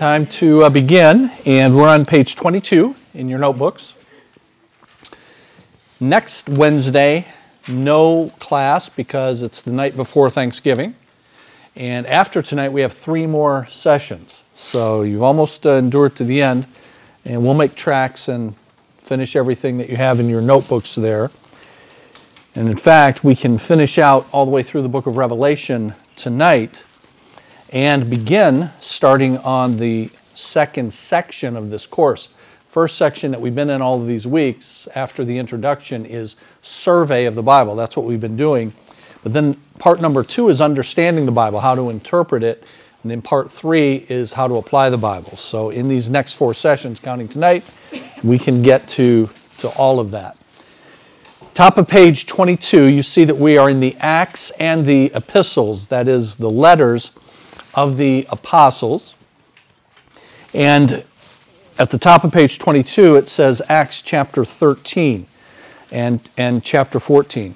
Time to uh, begin, and we're on page 22 in your notebooks. Next Wednesday, no class because it's the night before Thanksgiving. And after tonight, we have three more sessions. So you've almost uh, endured to the end, and we'll make tracks and finish everything that you have in your notebooks there. And in fact, we can finish out all the way through the book of Revelation tonight and begin starting on the second section of this course. First section that we've been in all of these weeks after the introduction is survey of the Bible. That's what we've been doing. But then part number two is understanding the Bible, how to interpret it. And then part three is how to apply the Bible. So in these next four sessions, counting tonight, we can get to, to all of that. Top of page 22, you see that we are in the Acts and the epistles, that is, the letters of the apostles. And at the top of page 22, it says Acts chapter 13 and, and chapter 14.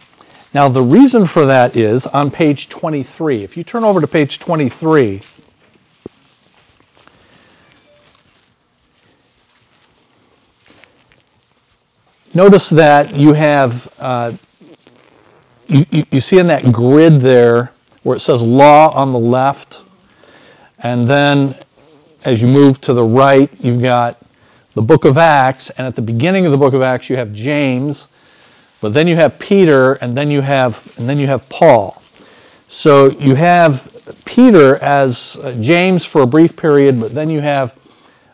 Now, the reason for that is on page 23. If you turn over to page 23, notice that you have, uh, you, you, you see in that grid there where it says law on the left, and then as you move to the right, you've got the book of Acts, and at the beginning of the book of Acts, you have James, but then you have Peter, and then you have, and then you have Paul. So you have Peter as uh, James for a brief period, but then you have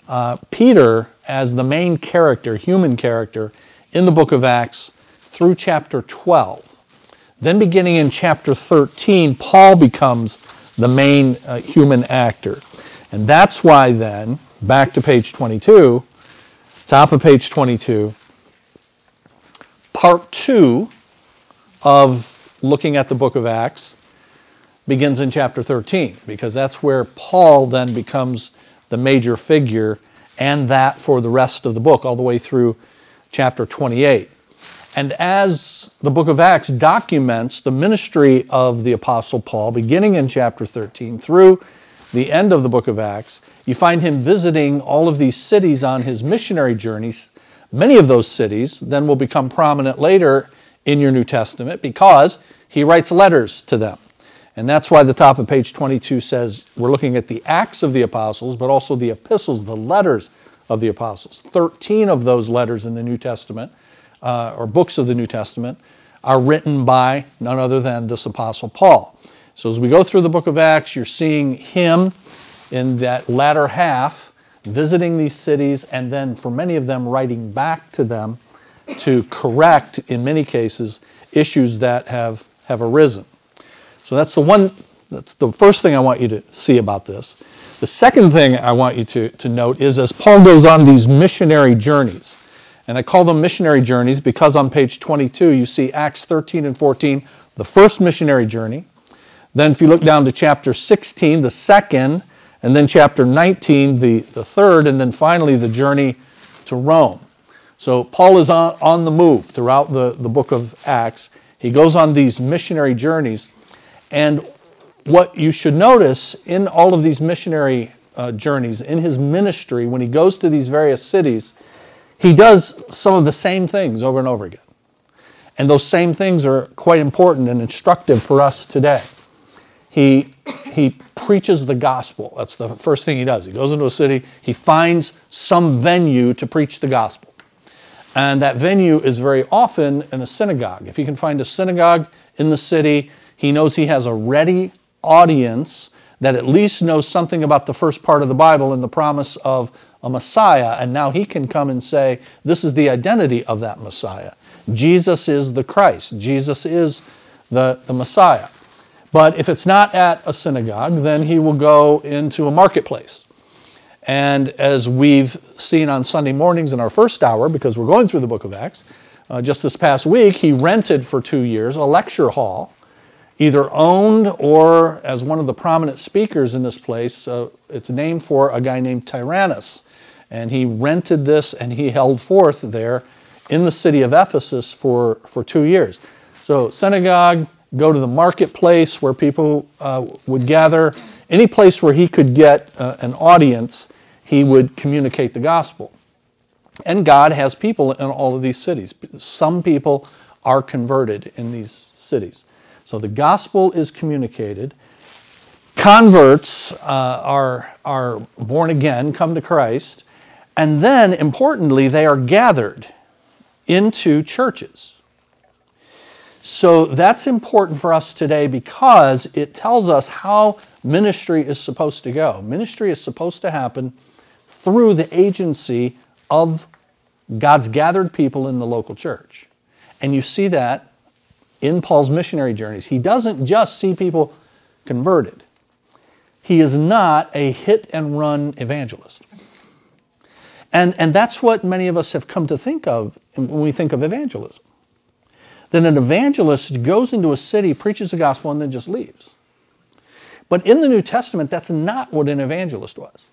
uh, Peter as the main character, human character, in the book of Acts through chapter 12. Then, beginning in chapter 13, Paul becomes the main uh, human actor. And that's why then, back to page 22, top of page 22, part two of looking at the book of Acts begins in chapter 13, because that's where Paul then becomes the major figure, and that for the rest of the book, all the way through chapter 28. And as the book of Acts documents the ministry of the Apostle Paul, beginning in chapter 13 through the end of the book of Acts, you find him visiting all of these cities on his missionary journeys. Many of those cities then will become prominent later in your New Testament because he writes letters to them. And that's why the top of page 22 says we're looking at the Acts of the Apostles, but also the epistles, the letters of the Apostles. 13 of those letters in the New Testament uh, or books of the New Testament are written by none other than this Apostle Paul. So as we go through the book of Acts, you're seeing him in that latter half visiting these cities and then for many of them writing back to them to correct, in many cases, issues that have, have arisen. So that's the one, that's the first thing I want you to see about this. The second thing I want you to, to note is as Paul goes on these missionary journeys, and I call them missionary journeys because on page 22 you see Acts 13 and 14, the first missionary journey. Then, if you look down to chapter 16, the second, and then chapter 19, the, the third, and then finally the journey to Rome. So, Paul is on, on the move throughout the, the book of Acts. He goes on these missionary journeys. And what you should notice in all of these missionary uh, journeys, in his ministry, when he goes to these various cities, he does some of the same things over and over again. And those same things are quite important and instructive for us today. He, he preaches the gospel. That's the first thing he does. He goes into a city, he finds some venue to preach the gospel. And that venue is very often in a synagogue. If he can find a synagogue in the city, he knows he has a ready audience that at least knows something about the first part of the Bible and the promise of a Messiah, and now he can come and say, This is the identity of that Messiah. Jesus is the Christ, Jesus is the, the Messiah. But if it's not at a synagogue, then he will go into a marketplace. And as we've seen on Sunday mornings in our first hour, because we're going through the book of Acts, uh, just this past week, he rented for two years a lecture hall either owned or as one of the prominent speakers in this place. Uh, it's named for a guy named Tyrannus. And he rented this and he held forth there in the city of Ephesus for, for two years. So, synagogue, go to the marketplace where people uh, would gather Any place where he could get uh, an audience, he would communicate the gospel. And God has people in all of these cities. Some people are converted in these cities. So the gospel is communicated. Converts uh, are, are born again, come to Christ. And then, importantly, they are gathered into churches. So that's important for us today because it tells us how ministry is supposed to go. Ministry is supposed to happen through the agency of God's gathered people in the local church. And you see that in Paul's missionary journeys. He doesn't just see people converted, he is not a hit and run evangelist. And, and that's what many of us have come to think of when we think of evangelism. That an evangelist goes into a city, preaches the gospel, and then just leaves. But in the New Testament, that's not what an evangelist was.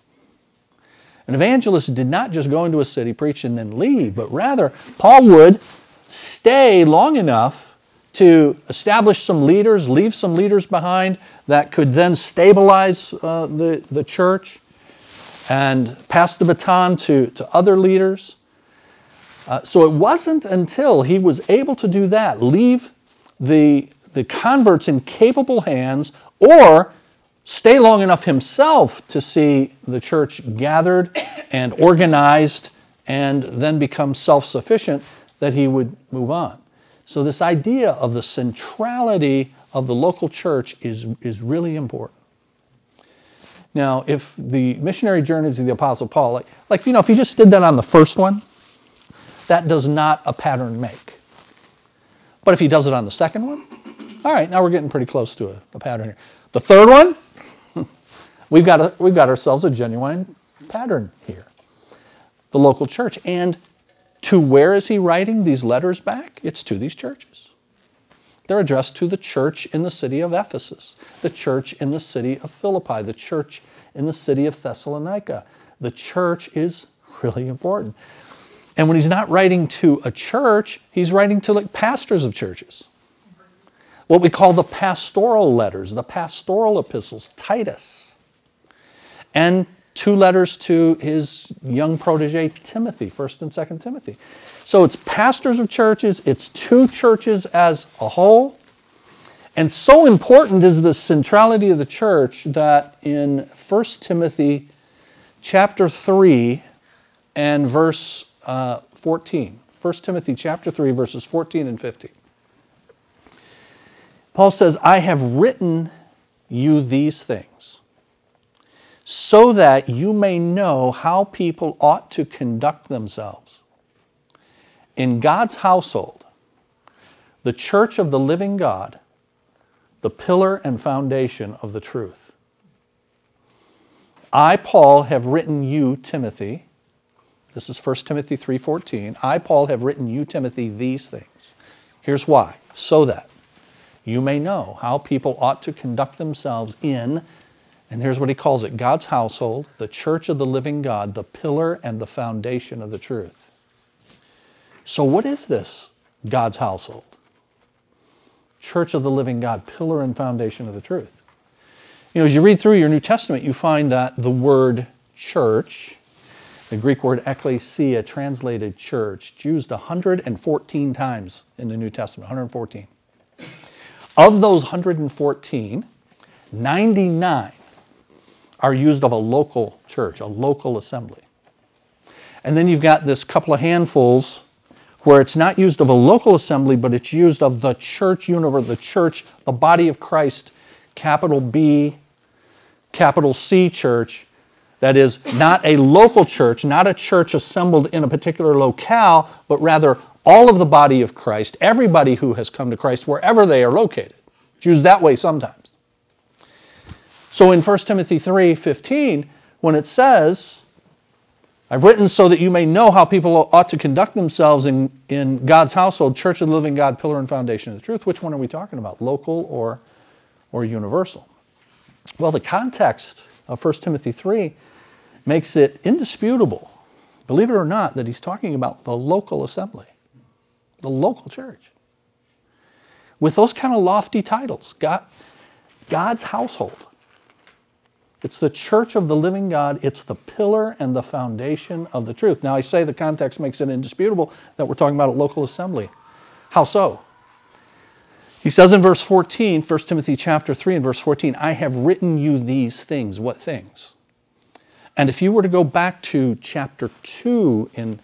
An evangelist did not just go into a city, preach, and then leave, but rather, Paul would stay long enough to establish some leaders, leave some leaders behind that could then stabilize uh, the, the church and pass the baton to, to other leaders. Uh, so it wasn't until he was able to do that, leave the, the converts in capable hands, or stay long enough himself to see the church gathered and organized and then become self sufficient, that he would move on. So, this idea of the centrality of the local church is, is really important. Now, if the missionary journeys of the Apostle Paul, like, like you know, if he just did that on the first one, that does not a pattern make. But if he does it on the second one, all right, now we're getting pretty close to a, a pattern here. The third one, we've got, a, we've got ourselves a genuine pattern here. The local church. And to where is he writing these letters back? It's to these churches. They're addressed to the church in the city of Ephesus, the church in the city of Philippi, the church in the city of Thessalonica. The church is really important. And when he's not writing to a church, he's writing to like pastors of churches. What we call the pastoral letters, the pastoral epistles, Titus. And two letters to his young protege Timothy, 1st and 2nd Timothy. So it's pastors of churches, it's two churches as a whole. And so important is the centrality of the church that in 1 Timothy chapter 3 and verse uh, 14. 1 Timothy chapter 3 verses 14 and 15. Paul says, "I have written you these things so that you may know how people ought to conduct themselves. In God's household, the church of the living God, the pillar and foundation of the truth. I, Paul, have written you, Timothy. This is 1 Timothy 3:14. I, Paul, have written you, Timothy, these things. Here's why. So that you may know how people ought to conduct themselves in and here's what he calls it God's household, the church of the living God, the pillar and the foundation of the truth. So, what is this God's household? Church of the living God, pillar and foundation of the truth. You know, as you read through your New Testament, you find that the word church, the Greek word ekklesia, translated church, used 114 times in the New Testament, 114. Of those 114, 99 are used of a local church, a local assembly. And then you've got this couple of handfuls where it's not used of a local assembly, but it's used of the church universe, the church, the body of Christ, capital B, capital C church. That is not a local church, not a church assembled in a particular locale, but rather all of the body of Christ, everybody who has come to Christ, wherever they are located. It's used that way sometimes. So in 1 Timothy 3:15, when it says, I've written so that you may know how people ought to conduct themselves in, in God's household, church of the living God, pillar and foundation of the truth. Which one are we talking about, local or, or universal? Well, the context of 1 Timothy 3 makes it indisputable, believe it or not, that he's talking about the local assembly, the local church. With those kind of lofty titles, God, God's household. It's the church of the living God. It's the pillar and the foundation of the truth. Now, I say the context makes it indisputable that we're talking about a local assembly. How so? He says in verse 14, 1 Timothy chapter 3 and verse 14, I have written you these things. What things? And if you were to go back to chapter 2 in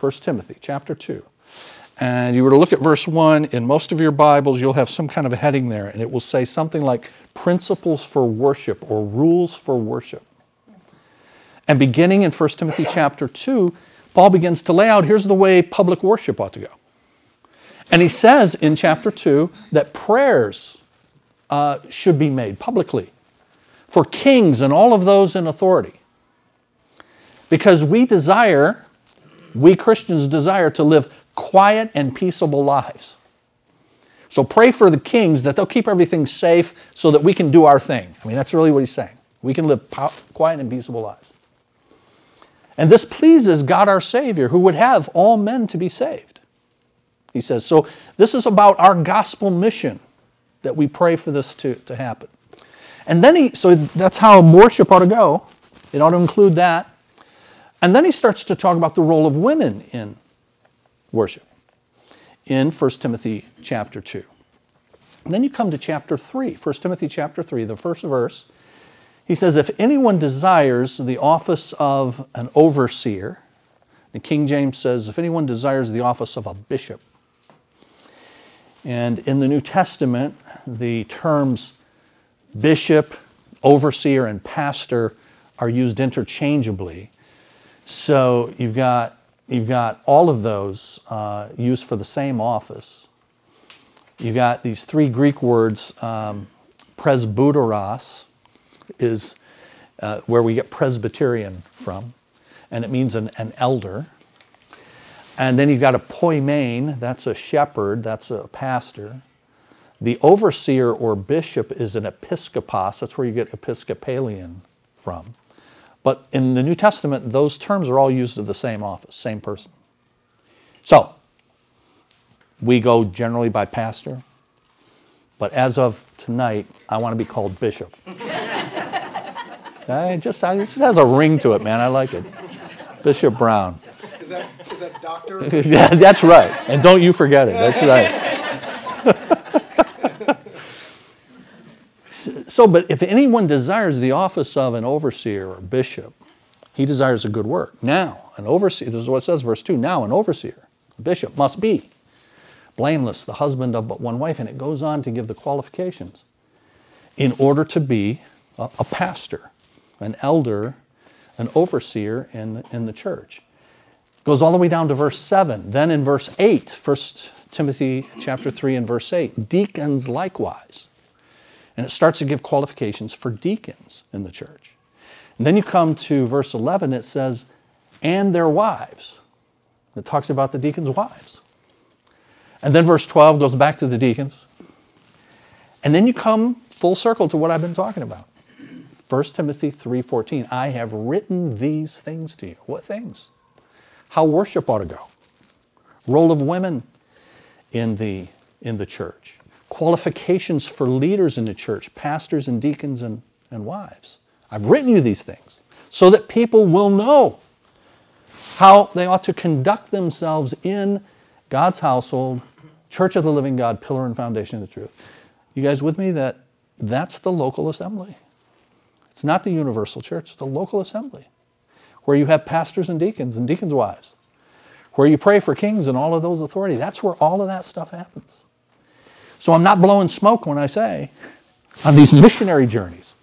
1 Timothy, chapter 2, and you were to look at verse 1, in most of your Bibles, you'll have some kind of a heading there, and it will say something like principles for worship or rules for worship. And beginning in 1 Timothy chapter 2, Paul begins to lay out here's the way public worship ought to go. And he says in chapter 2 that prayers uh, should be made publicly for kings and all of those in authority. Because we desire, we Christians desire to live quiet and peaceable lives. So pray for the kings that they'll keep everything safe so that we can do our thing. I mean, that's really what he's saying. We can live quiet and peaceable lives. And this pleases God our Savior, who would have all men to be saved. He says, so this is about our gospel mission that we pray for this to, to happen. And then he, so that's how worship ought to go. It ought to include that. And then he starts to talk about the role of women in worship in 1 Timothy chapter 2. And then you come to chapter 3, 1 Timothy chapter 3, the first verse. He says, If anyone desires the office of an overseer, the King James says, if anyone desires the office of a bishop. And in the New Testament, the terms bishop, overseer, and pastor are used interchangeably. So you've got You've got all of those uh, used for the same office. You've got these three Greek words, um, presbyteros is uh, where we get Presbyterian from, and it means an, an elder. And then you've got a poimen, that's a shepherd, that's a pastor. The overseer or bishop is an episkopos, that's where you get Episcopalian from. But in the New Testament, those terms are all used of the same office, same person. So, we go generally by pastor, but as of tonight, I want to be called bishop. I just, I, it just has a ring to it, man. I like it. Bishop Brown. Is that, is that doctor? yeah, that's right. And don't you forget it. That's right. So, but if anyone desires the office of an overseer or bishop, he desires a good work. Now, an overseer, this is what it says, verse 2 now, an overseer, a bishop must be blameless, the husband of but one wife. And it goes on to give the qualifications in order to be a, a pastor, an elder, an overseer in, in the church. Goes all the way down to verse 7. Then in verse 8, 1 Timothy chapter 3 and verse 8, deacons likewise and it starts to give qualifications for deacons in the church. And then you come to verse 11, it says, and their wives. It talks about the deacons' wives. And then verse 12 goes back to the deacons. And then you come full circle to what I've been talking about. 1 Timothy 3:14, I have written these things to you. What things? How worship ought to go. Role of women in the, in the church qualifications for leaders in the church, pastors and deacons and, and wives. I've written you these things so that people will know how they ought to conduct themselves in God's household, church of the living God, pillar and foundation of the truth. You guys with me that that's the local assembly. It's not the universal church, it's the local assembly where you have pastors and deacons and deacons' wives, where you pray for kings and all of those authority. That's where all of that stuff happens. So I'm not blowing smoke when I say on these missionary journeys,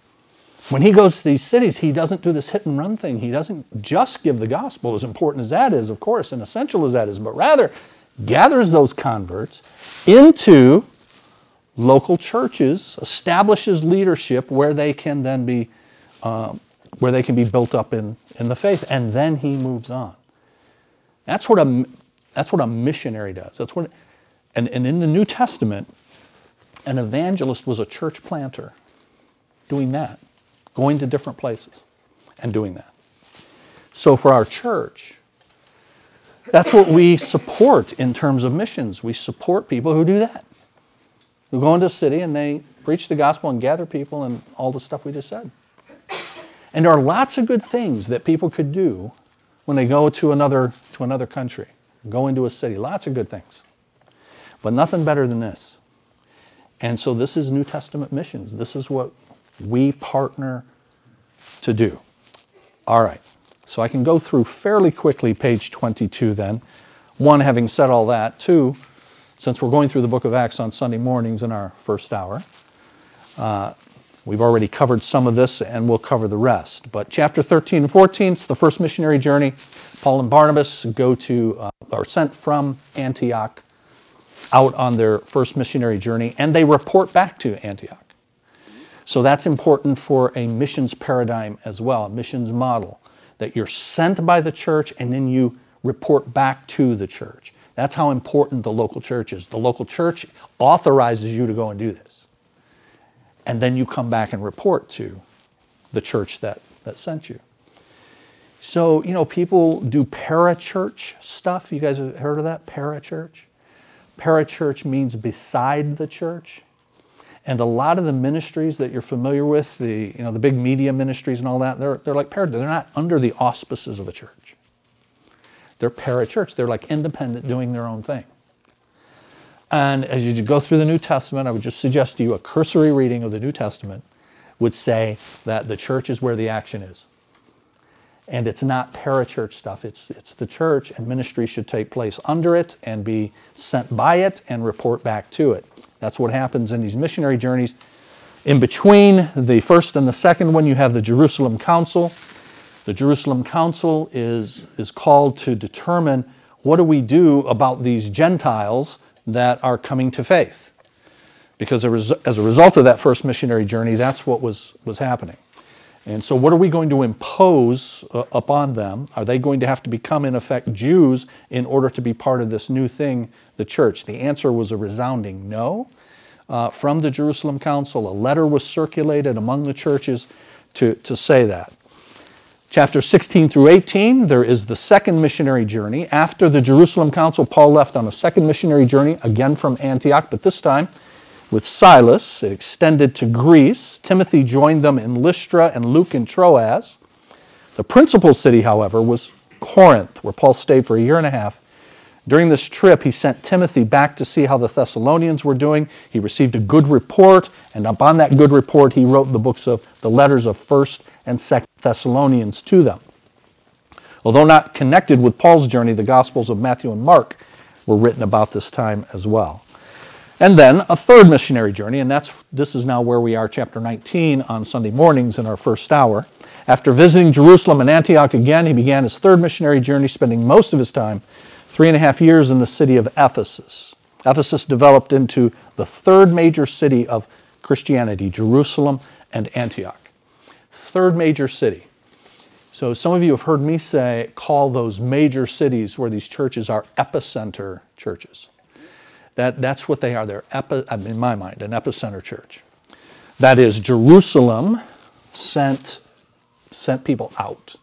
when he goes to these cities, he doesn't do this hit and run thing. He doesn't just give the gospel, as important as that is, of course, and essential as that is, but rather gathers those converts into local churches, establishes leadership where they can then be, um, where they can be built up in, in the faith, and then he moves on. That's what a, that's what a missionary does. That's what, and, and in the New Testament, an evangelist was a church planter doing that, going to different places and doing that. So for our church, that's what we support in terms of missions. We support people who do that, who go into a city and they preach the gospel and gather people and all the stuff we just said. And there are lots of good things that people could do when they go to another, to another country, go into a city. Lots of good things. But nothing better than this. And so this is New Testament missions. This is what we partner to do. All right. So I can go through fairly quickly page 22 then. One, having said all that. Two, since we're going through the book of Acts on Sunday mornings in our first hour, uh, we've already covered some of this and we'll cover the rest. But chapter 13 and 14 is the first missionary journey. Paul and Barnabas go to, uh, are sent from Antioch out on their first missionary journey and they report back to Antioch. So that's important for a missions paradigm as well, a missions model, that you're sent by the church and then you report back to the church. That's how important the local church is. The local church authorizes you to go and do this. And then you come back and report to the church that, that sent you. So, you know, people do parachurch stuff. You guys have heard of that? Parachurch? Parachurch means beside the church. And a lot of the ministries that you're familiar with, the, you know, the big media ministries and all that, they're, they're like parachurch. They're not under the auspices of a church. They're parachurch. They're like independent, doing their own thing. And as you go through the New Testament, I would just suggest to you a cursory reading of the New Testament would say that the church is where the action is. And it's not parachurch stuff, it's, it's the church, and ministry should take place under it and be sent by it and report back to it. That's what happens in these missionary journeys. In between the first and the second one, you have the Jerusalem Council. The Jerusalem Council is, is called to determine what do we do about these Gentiles that are coming to faith. Because as a result of that first missionary journey, that's what was, was happening. And so, what are we going to impose uh, upon them? Are they going to have to become, in effect, Jews in order to be part of this new thing, the church? The answer was a resounding no. Uh, from the Jerusalem Council, a letter was circulated among the churches to, to say that. Chapter 16 through 18, there is the second missionary journey. After the Jerusalem Council, Paul left on a second missionary journey, again from Antioch, but this time with Silas. It extended to Greece. Timothy joined them in Lystra and Luke in Troas. The principal city, however, was Corinth, where Paul stayed for a year and a half. During this trip, he sent Timothy back to see how the Thessalonians were doing. He received a good report, and upon that good report, he wrote the books of the letters of 1st and 2nd Thessalonians to them. Although not connected with Paul's journey, the Gospels of Matthew and Mark were written about this time as well. And then a third missionary journey, and that's this is now where we are, chapter 19, on Sunday mornings in our first hour. After visiting Jerusalem and Antioch again, he began his third missionary journey, spending most of his time, three and a half years, in the city of Ephesus. Ephesus developed into the third major city of Christianity, Jerusalem and Antioch. Third major city. So some of you have heard me say, call those major cities where these churches are epicenter churches. That, that's what they are. They're, epi, in my mind, an epicenter church. That is, Jerusalem sent, sent people out.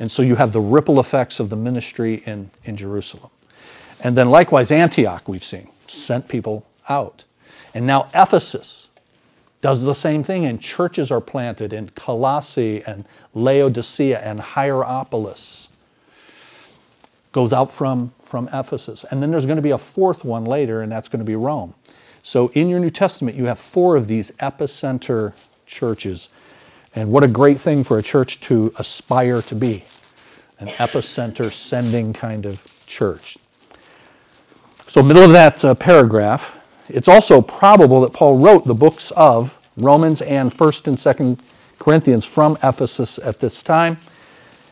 And so you have the ripple effects of the ministry in, in Jerusalem. And then likewise, Antioch, we've seen, sent people out. And now Ephesus does the same thing, and churches are planted in Colossae and Laodicea and Hierapolis. Goes out from from Ephesus. And then there's going to be a fourth one later, and that's going to be Rome. So in your New Testament, you have four of these epicenter churches. And what a great thing for a church to aspire to be an epicenter sending kind of church. So, middle of that uh, paragraph, it's also probable that Paul wrote the books of Romans and 1st and 2nd Corinthians from Ephesus at this time.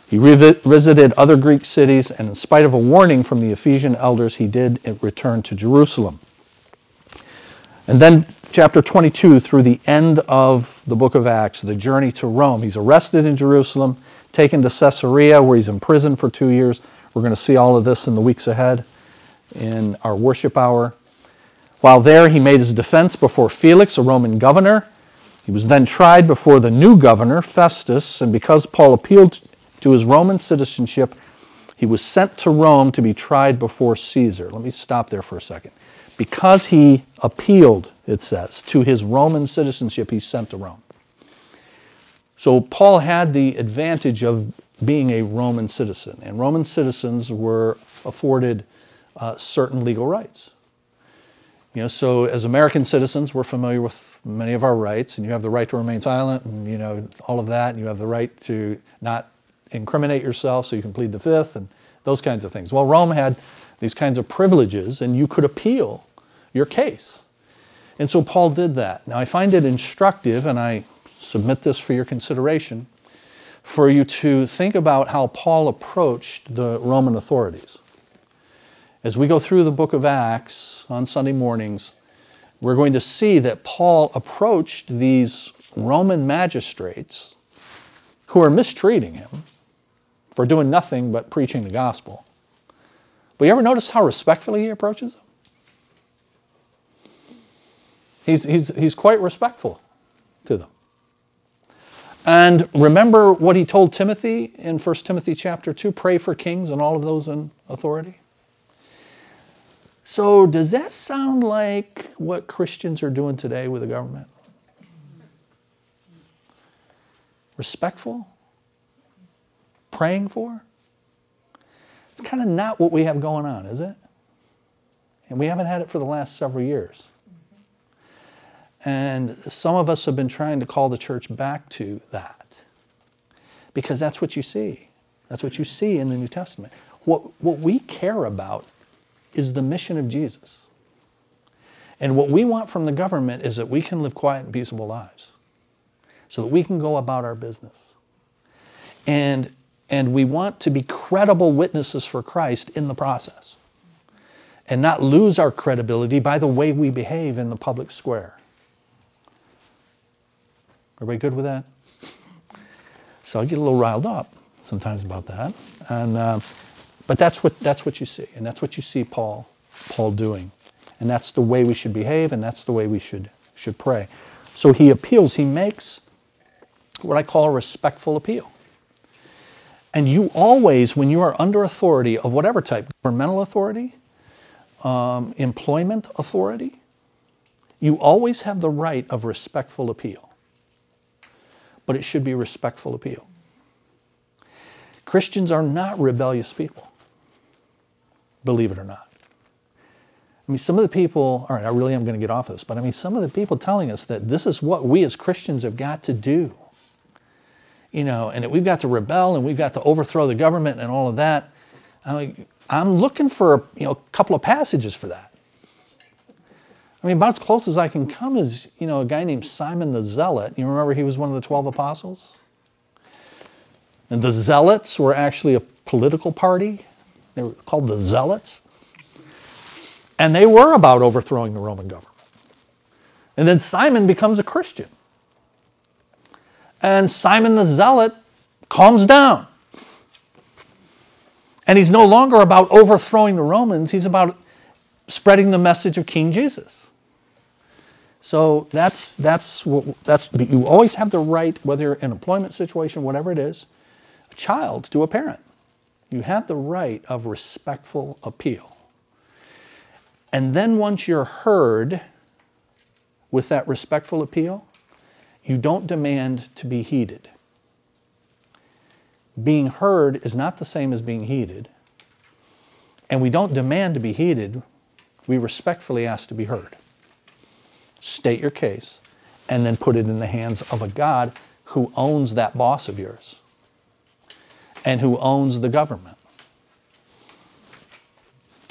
He revisited other Greek cities, and in spite of a warning from the Ephesian elders, he did return to Jerusalem. And then, chapter 22 through the end of the book of Acts, the journey to Rome. He's arrested in Jerusalem, taken to Caesarea, where he's imprisoned for two years. We're going to see all of this in the weeks ahead in our worship hour. While there, he made his defense before Felix, a Roman governor. He was then tried before the new governor, Festus, and because Paul appealed to his Roman citizenship, he was sent to Rome to be tried before Caesar. Let me stop there for a second. Because he appealed, it says, to his Roman citizenship, he's sent to Rome. So Paul had the advantage of being a Roman citizen, and Roman citizens were afforded uh, certain legal rights. You know, so as American citizens, we're familiar with many of our rights, and you have the right to remain silent, and you know all of that, and you have the right to not incriminate yourself, so you can plead the fifth, and those kinds of things. Well, Rome had these kinds of privileges, and you could appeal your case. And so Paul did that. Now, I find it instructive, and I submit this for your consideration, for you to think about how Paul approached the Roman authorities. As we go through the book of Acts on Sunday mornings, we're going to see that Paul approached these Roman magistrates who are mistreating him for doing nothing but preaching the gospel. But you ever notice how respectfully he approaches them? He's, he's, he's quite respectful to them. And remember what he told Timothy in 1 Timothy chapter 2 pray for kings and all of those in authority. So, does that sound like what Christians are doing today with the government? Respectful? Praying for? It's kind of not what we have going on, is it? And we haven't had it for the last several years. And some of us have been trying to call the church back to that because that's what you see. That's what you see in the New Testament. What, what we care about is the mission of Jesus. And what we want from the government is that we can live quiet and peaceable lives so that we can go about our business. And, and we want to be credible witnesses for Christ in the process and not lose our credibility by the way we behave in the public square. Everybody good with that? So I get a little riled up sometimes about that, and uh, but that's what that's what you see, and that's what you see Paul Paul doing, and that's the way we should behave, and that's the way we should should pray. So he appeals. He makes what I call a respectful appeal. And you always, when you are under authority of whatever type, governmental authority, um, employment authority, you always have the right of respectful appeal but it should be respectful appeal. Christians are not rebellious people, believe it or not. I mean, some of the people, all right, I really am going to get off of this, but I mean, some of the people telling us that this is what we as Christians have got to do, you know, and we've got to rebel and we've got to overthrow the government and all of that. I am looking for, you know, a couple of passages for that. I mean, about as close as I can come is, you know, a guy named Simon the Zealot. You remember he was one of the 12 apostles? And the Zealots were actually a political party. They were called the Zealots. And they were about overthrowing the Roman government. And then Simon becomes a Christian. And Simon the Zealot calms down. And he's no longer about overthrowing the Romans, he's about spreading the message of King Jesus. So that's, that's, what, that's, you always have the right, whether in an employment situation, whatever it is, a child to a parent. You have the right of respectful appeal. And then once you're heard with that respectful appeal, you don't demand to be heeded. Being heard is not the same as being heeded. And we don't demand to be heeded, we respectfully ask to be heard state your case, and then put it in the hands of a God who owns that boss of yours and who owns the government.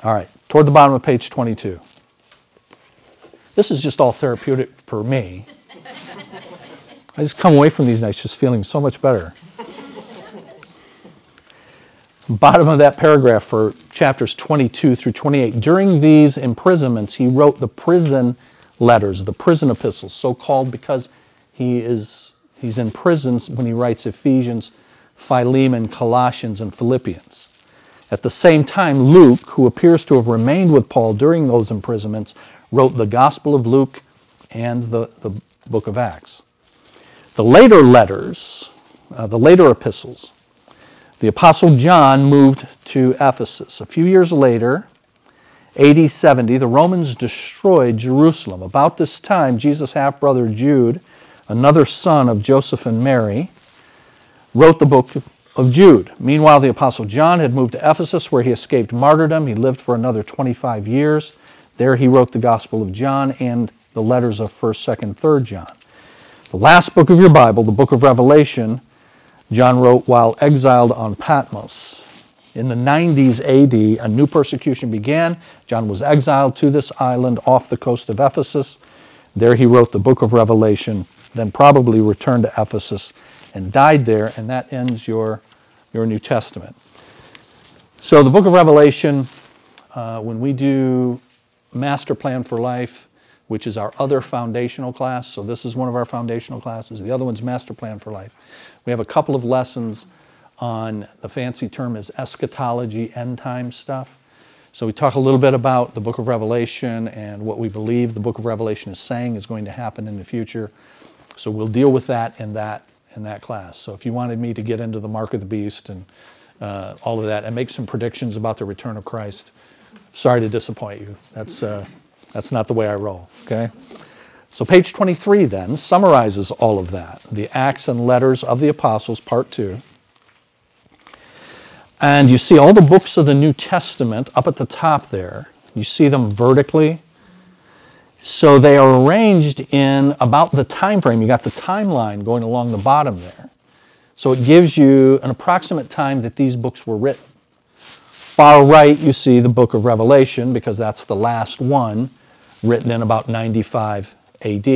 All right, toward the bottom of page 22. This is just all therapeutic for me. I just come away from these nights just feeling so much better. Bottom of that paragraph for chapters 22 through 28. During these imprisonments, he wrote the prison letters, the prison epistles, so called because he is he's in prisons when he writes Ephesians, Philemon, Colossians, and Philippians. At the same time, Luke, who appears to have remained with Paul during those imprisonments, wrote the Gospel of Luke and the, the book of Acts. The later letters, uh, the later epistles, the Apostle John moved to Ephesus. A few years later, AD 70, the Romans destroyed Jerusalem. About this time, Jesus' half brother Jude, another son of Joseph and Mary, wrote the book of Jude. Meanwhile, the Apostle John had moved to Ephesus where he escaped martyrdom. He lived for another 25 years. There he wrote the Gospel of John and the letters of 1st, 2nd, 3rd John. The last book of your Bible, the book of Revelation, John wrote while exiled on Patmos. In the 90s AD, a new persecution began. John was exiled to this island off the coast of Ephesus. There he wrote the book of Revelation, then probably returned to Ephesus and died there, and that ends your, your New Testament. So, the book of Revelation, uh, when we do Master Plan for Life, which is our other foundational class, so this is one of our foundational classes, the other one's Master Plan for Life. We have a couple of lessons on the fancy term is eschatology, end time stuff. So we talk a little bit about the book of Revelation and what we believe the book of Revelation is saying is going to happen in the future. So we'll deal with that in that in that class. So if you wanted me to get into the mark of the beast and uh, all of that and make some predictions about the return of Christ, sorry to disappoint you. That's uh, that's not the way I roll. Okay. So page 23 then summarizes all of that. The Acts and Letters of the Apostles, part two. And you see all the books of the New Testament up at the top there. You see them vertically. So they are arranged in about the time frame. You got the timeline going along the bottom there. So it gives you an approximate time that these books were written. Far right, you see the book of Revelation because that's the last one written in about 95 AD.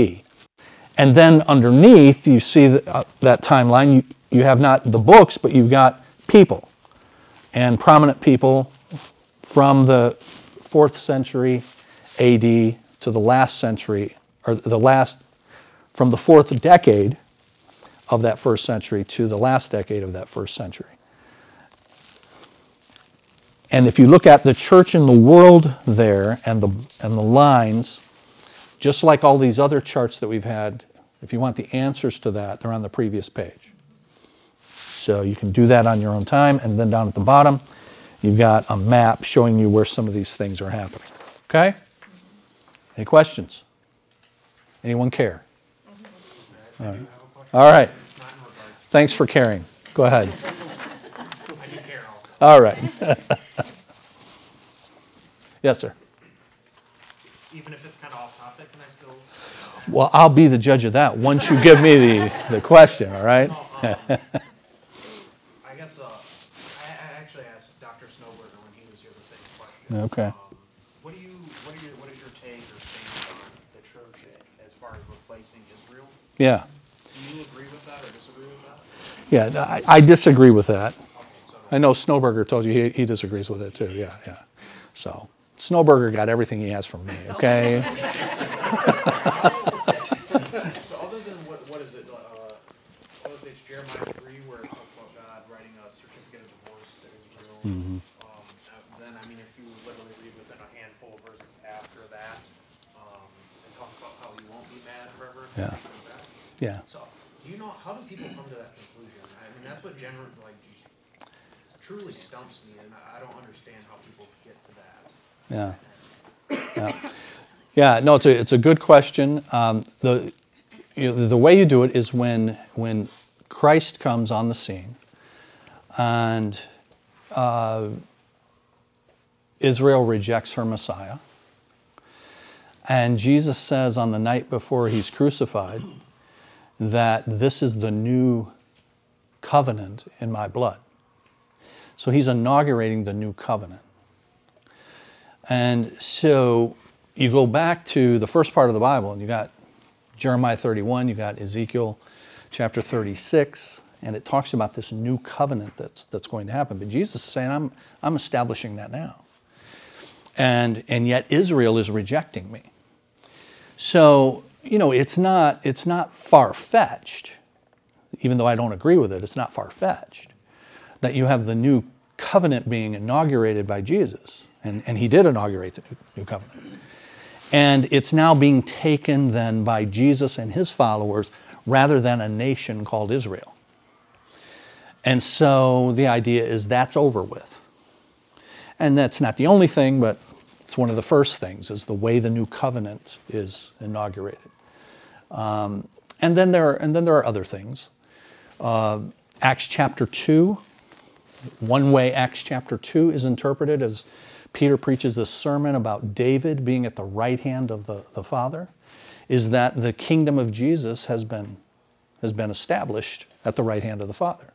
And then underneath, you see the, uh, that timeline. You, you have not the books, but you've got people and prominent people from the fourth century AD to the last century, or the last, from the fourth decade of that first century to the last decade of that first century. And if you look at the church in the world there and the, and the lines, just like all these other charts that we've had, if you want the answers to that, they're on the previous page. So you can do that on your own time. And then down at the bottom, you've got a map showing you where some of these things are happening. Okay? Any questions? Anyone care? All right. All right. Thanks for caring. Go ahead. All right. yes, sir. Even if it's kind of off topic, can I still? Well, I'll be the judge of that once you give me the, the question, all right? Um, I guess, uh, I, I actually asked Dr. Snowberger when he was here the same question. Okay. Um, What do you, what are your, what is your take or stance on the church as far as replacing Israel? Yeah. Do you agree with that or disagree with that? Yeah, I, I disagree with that. Okay, so, I know Snowberger told you he, he disagrees with it too. Yeah, yeah. So Snowberger got everything he has from me, okay? so other than what, what is it, uh, what is it, Jeremiah three where it talks about God writing a certificate of divorce to Israel? Mm-hmm. Um, then, I mean, if you literally read within a handful of verses after that, um, it talks about how he won't be mad forever. Yeah. comes. Yeah. So, do you know, how do people come to that conclusion? I mean, that's what generally, like, truly stumps me, and I don't understand how people get to that. Yeah. Yeah. Yeah, no, it's a, it's a good question. Um, the, you know, the way you do it is when, when Christ comes on the scene and uh, Israel rejects her Messiah. And Jesus says on the night before he's crucified that this is the new covenant in my blood. So he's inaugurating the new covenant. And so you go back to the first part of the Bible, and you got Jeremiah 31, you got Ezekiel chapter 36, and it talks about this new covenant that's, that's going to happen. But Jesus is saying, I'm, I'm establishing that now. And, and yet Israel is rejecting me. So, you know, it's not, it's not far fetched, even though I don't agree with it, it's not far fetched that you have the new covenant being inaugurated by Jesus. And, and he did inaugurate the new, covenant. And it's now being taken then by Jesus and his followers rather than a nation called Israel. And so the idea is that's over with. And that's not the only thing, but it's one of the first things, is the way the new covenant is inaugurated. Um, and, then there are, and then there are other things. Uh, Acts chapter 2, one way Acts chapter 2 is interpreted as Peter preaches a sermon about David being at the right hand of the, the Father, is that the kingdom of Jesus has been, has been established at the right hand of the Father.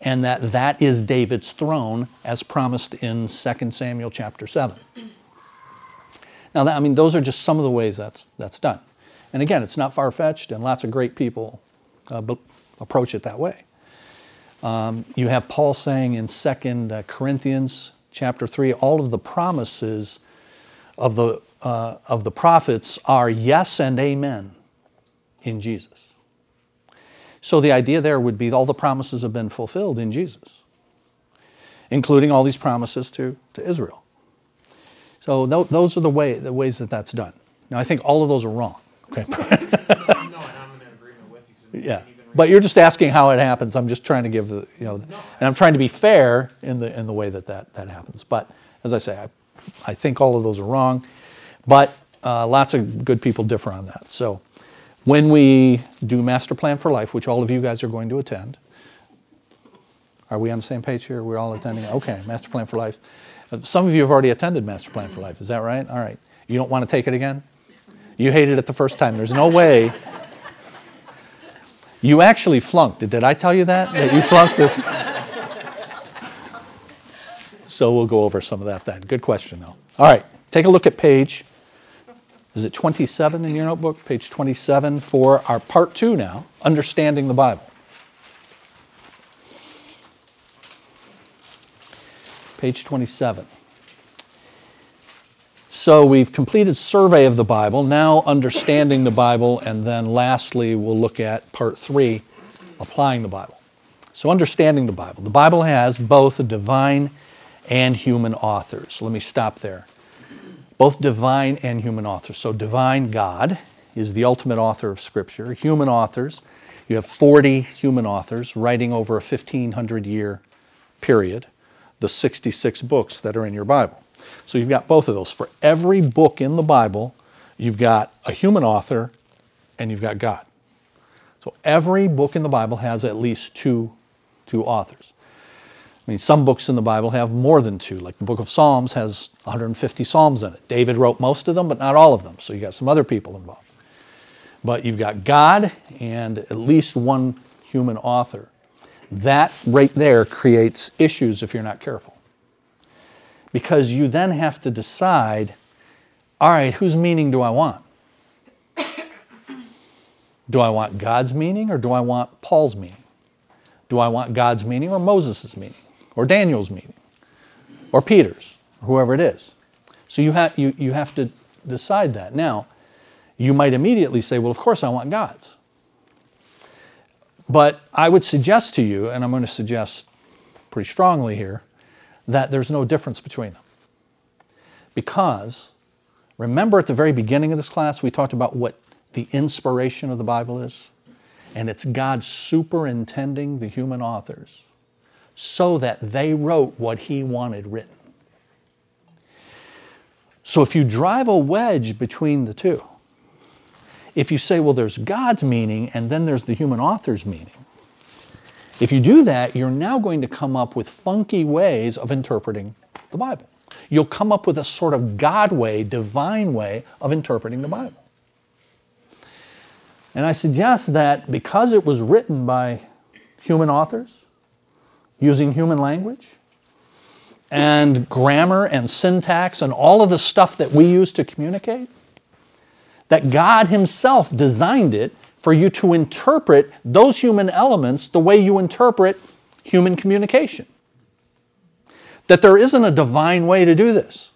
And that that is David's throne as promised in 2 Samuel chapter 7. Now, that, I mean, those are just some of the ways that's, that's done. And again, it's not far fetched, and lots of great people uh, approach it that way. Um, you have Paul saying in 2 uh, Corinthians chapter 3 all of the promises of the, uh, of the prophets are yes and amen in Jesus. So the idea there would be all the promises have been fulfilled in Jesus, including all these promises to, to Israel. So th- those are the, way, the ways that that's done. Now, I think all of those are wrong. Okay. No, and I'm in agreement with you. yeah. But you're just asking how it happens. I'm just trying to give the, you know, and I'm trying to be fair in the, in the way that that, that happens. But as I say, I, I think all of those are wrong. But uh, lots of good people differ on that. So when we do Master Plan for Life, which all of you guys are going to attend, are we on the same page here? We're all attending? Okay, Master Plan for Life. Some of you have already attended Master Plan for Life. Is that right? All right. You don't want to take it again? You hated it the first time. There's no way. You actually flunked. Did I tell you that? That you flunked the. So we'll go over some of that then. Good question, though. All right, take a look at page. Is it 27 in your notebook? Page 27 for our part two now, Understanding the Bible. Page 27. So we've completed survey of the Bible, now understanding the Bible, and then lastly we'll look at part three, applying the Bible. So understanding the Bible. The Bible has both a divine and human authors. Let me stop there. Both divine and human authors. So divine God is the ultimate author of Scripture. Human authors, you have 40 human authors writing over a 1500 year period, the 66 books that are in your Bible. So you've got both of those. For every book in the Bible, you've got a human author and you've got God. So every book in the Bible has at least two, two authors. I mean, some books in the Bible have more than two, like the book of Psalms has 150 Psalms in it. David wrote most of them, but not all of them. So you got some other people involved. But you've got God and at least one human author. That right there creates issues if you're not careful because you then have to decide all right, whose meaning do I want? Do I want God's meaning or do I want Paul's meaning? Do I want God's meaning or Moses' meaning or Daniel's meaning or Peter's or whoever it is? So you, ha- you, you have to decide that. Now, you might immediately say, well, of course I want God's. But I would suggest to you, and I'm going to suggest pretty strongly here, that there's no difference between them. Because remember at the very beginning of this class, we talked about what the inspiration of the Bible is? And it's God superintending the human authors so that they wrote what He wanted written. So if you drive a wedge between the two, if you say, well, there's God's meaning and then there's the human author's meaning, if you do that, you're now going to come up with funky ways of interpreting the Bible. You'll come up with a sort of God way, divine way of interpreting the Bible. And I suggest that because it was written by human authors, using human language, and grammar and syntax and all of the stuff that we use to communicate, that God Himself designed it for you to interpret those human elements the way you interpret human communication. That there isn't a divine way to do this.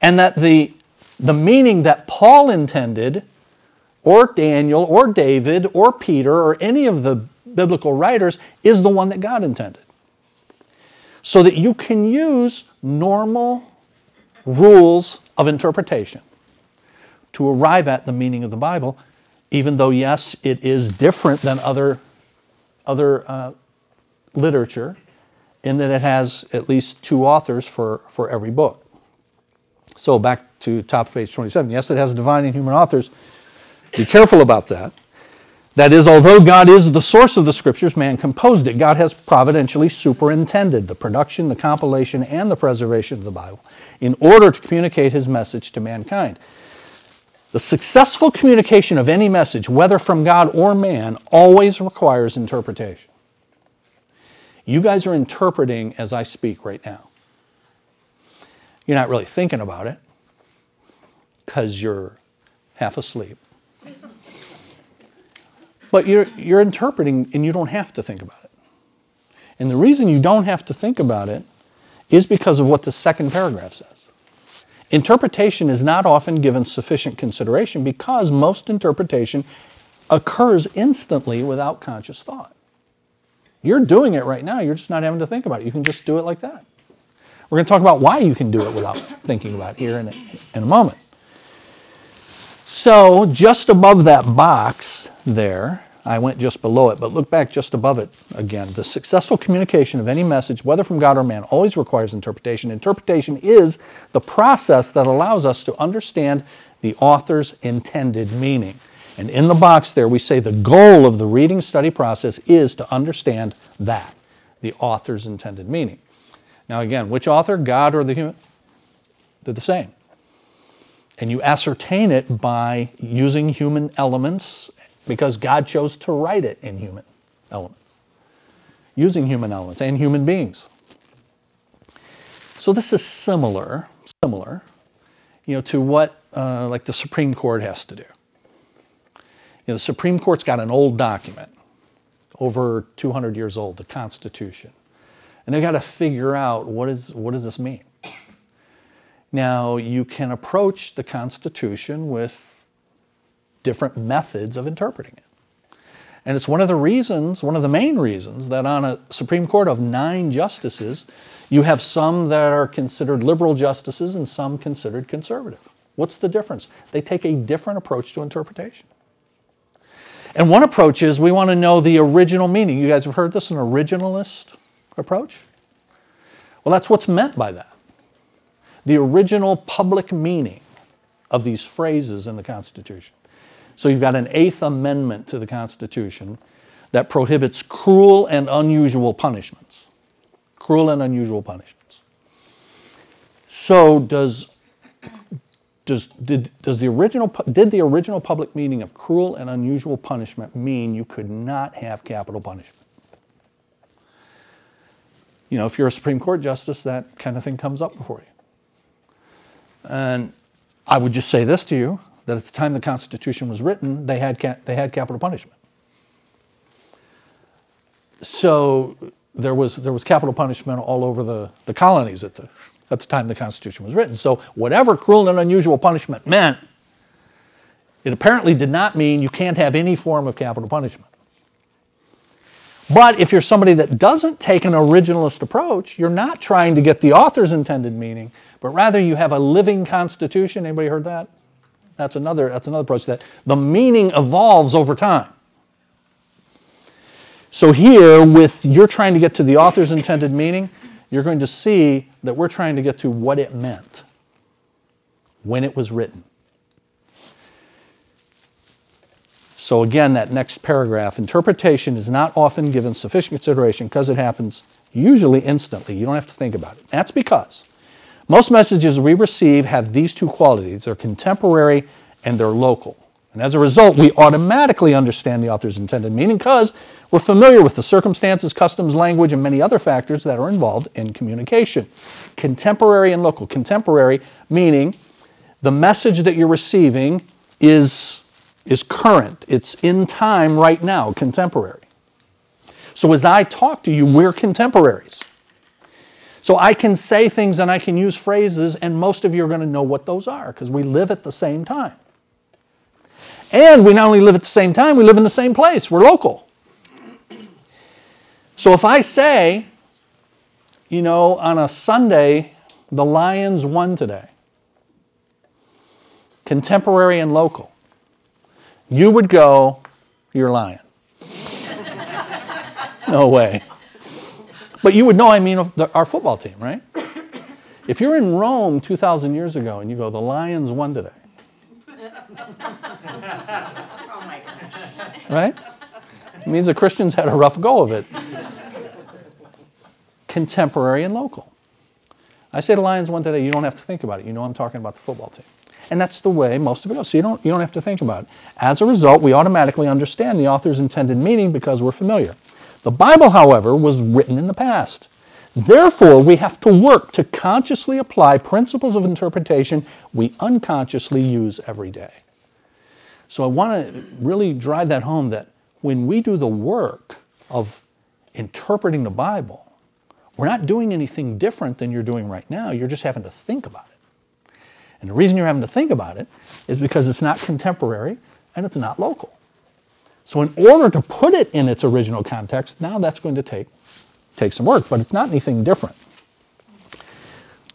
And that the, the meaning that Paul intended, or Daniel, or David, or Peter, or any of the biblical writers, is the one that God intended. So that you can use normal rules of interpretation to arrive at the meaning of the Bible, even though, yes, it is different than other, other uh, literature in that it has at least two authors for, for every book. So back to top page 27. Yes, it has divine and human authors. Be careful about that. That is, although God is the source of the scriptures, man composed it. God has providentially superintended the production, the compilation, and the preservation of the Bible in order to communicate his message to mankind. The successful communication of any message, whether from God or man, always requires interpretation. You guys are interpreting as I speak right now. You're not really thinking about it because you're half asleep. But you're, you're interpreting and you don't have to think about it. And the reason you don't have to think about it is because of what the second paragraph says. Interpretation is not often given sufficient consideration because most interpretation occurs instantly without conscious thought. You're doing it right now, you're just not having to think about it. You can just do it like that. We're going to talk about why you can do it without thinking about it here in a, in a moment. So, just above that box there, I went just below it, but look back just above it again. The successful communication of any message, whether from God or man, always requires interpretation. Interpretation is the process that allows us to understand the author's intended meaning. And in the box there, we say the goal of the reading study process is to understand that, the author's intended meaning. Now, again, which author, God or the human? They're the same. And you ascertain it by using human elements because God chose to write it in human elements, using human elements and human beings. So this is similar, similar, you know, to what uh, like the Supreme Court has to do. You know, the Supreme Court's got an old document, over 200 years old, the Constitution. And they've got to figure out what, is, what does this mean? Now, you can approach the Constitution with different methods of interpreting it. And it's one of the reasons, one of the main reasons, that on a Supreme Court of nine justices, you have some that are considered liberal justices and some considered conservative. What's the difference? They take a different approach to interpretation. And one approach is we want to know the original meaning. You guys have heard this, an originalist approach? Well, that's what's meant by that. The original public meaning of these phrases in the Constitution. So you've got an Eighth Amendment to the Constitution that prohibits cruel and unusual punishments. Cruel and unusual punishments. So does does, did, does the original, did the original public meaning of cruel and unusual punishment mean you could not have capital punishment? You know, if you're a Supreme Court justice, that kind of thing comes up before you. And I would just say this to you that at the time the Constitution was written, they had, ca- they had capital punishment. So there was, there was capital punishment all over the, the colonies at the, at the time the Constitution was written. So whatever cruel and unusual punishment meant, it apparently did not mean you can't have any form of capital punishment. But if you're somebody that doesn't take an originalist approach, you're not trying to get the author's intended meaning, but rather you have a living constitution. Anybody heard that? That's another, that's another approach that the meaning evolves over time. So here, with you're trying to get to the author's intended meaning, you're going to see that we're trying to get to what it meant when it was written. So, again, that next paragraph interpretation is not often given sufficient consideration because it happens usually instantly. You don't have to think about it. That's because most messages we receive have these two qualities they're contemporary and they're local. And as a result, we automatically understand the author's intended meaning because we're familiar with the circumstances, customs, language, and many other factors that are involved in communication. Contemporary and local. Contemporary meaning the message that you're receiving is is current, it's in time right now, contemporary. So as I talk to you, we're contemporaries. So I can say things and I can use phrases, and most of you are going to know what those are because we live at the same time. And we not only live at the same time, we live in the same place. We're local. So if I say, you know, on a Sunday, the Lions won today, contemporary and local, you would go, You're lying. no way. But you would know I mean our football team, right? If you're in Rome 2,000 years ago and you go, The Lions won today. Oh my gosh. right? It means the Christians had a rough go of it. Contemporary and local. I say the Lions won today, you don't have to think about it. You know I'm talking about the football team. And that's the way most of it goes. So you don't, you don't have to think about it. As a result, we automatically understand the author's intended meaning because we're familiar. The Bible, however, was written in the past. Therefore, we have to work to consciously apply principles of interpretation we unconsciously use every day. So I want to really drive that home that when we do the work of interpreting the Bible, we're not doing anything different than you're doing right now. You're just having to think about it. And the reason you're having to think about it is because it's not contemporary and it's not local. So, in order to put it in its original context, now that's going to take, take some work, but it's not anything different.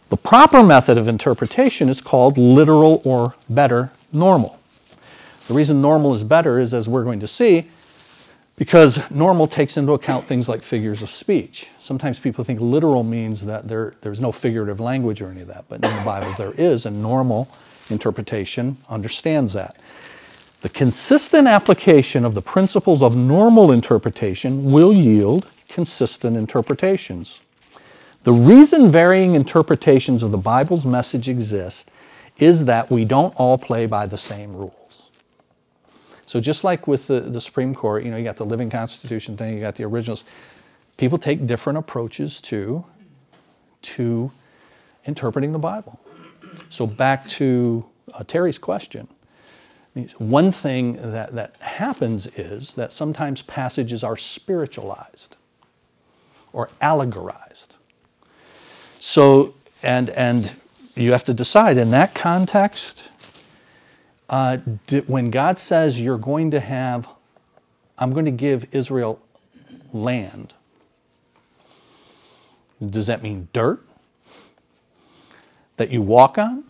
The proper method of interpretation is called literal or better normal. The reason normal is better is, as we're going to see, because normal takes into account things like figures of speech. Sometimes people think literal means that there, there's no figurative language or any of that, but in the Bible there is, and normal interpretation understands that. The consistent application of the principles of normal interpretation will yield consistent interpretations. The reason varying interpretations of the Bible's message exist is that we don't all play by the same rules. So just like with the, the Supreme Court, you know, you got the living constitution thing, you got the originals, people take different approaches to, to interpreting the Bible. So back to uh, Terry's question, one thing that, that happens is that sometimes passages are spiritualized or allegorized. So, and, and you have to decide in that context, uh, when God says you're going to have, I'm going to give Israel land, does that mean dirt that you walk on?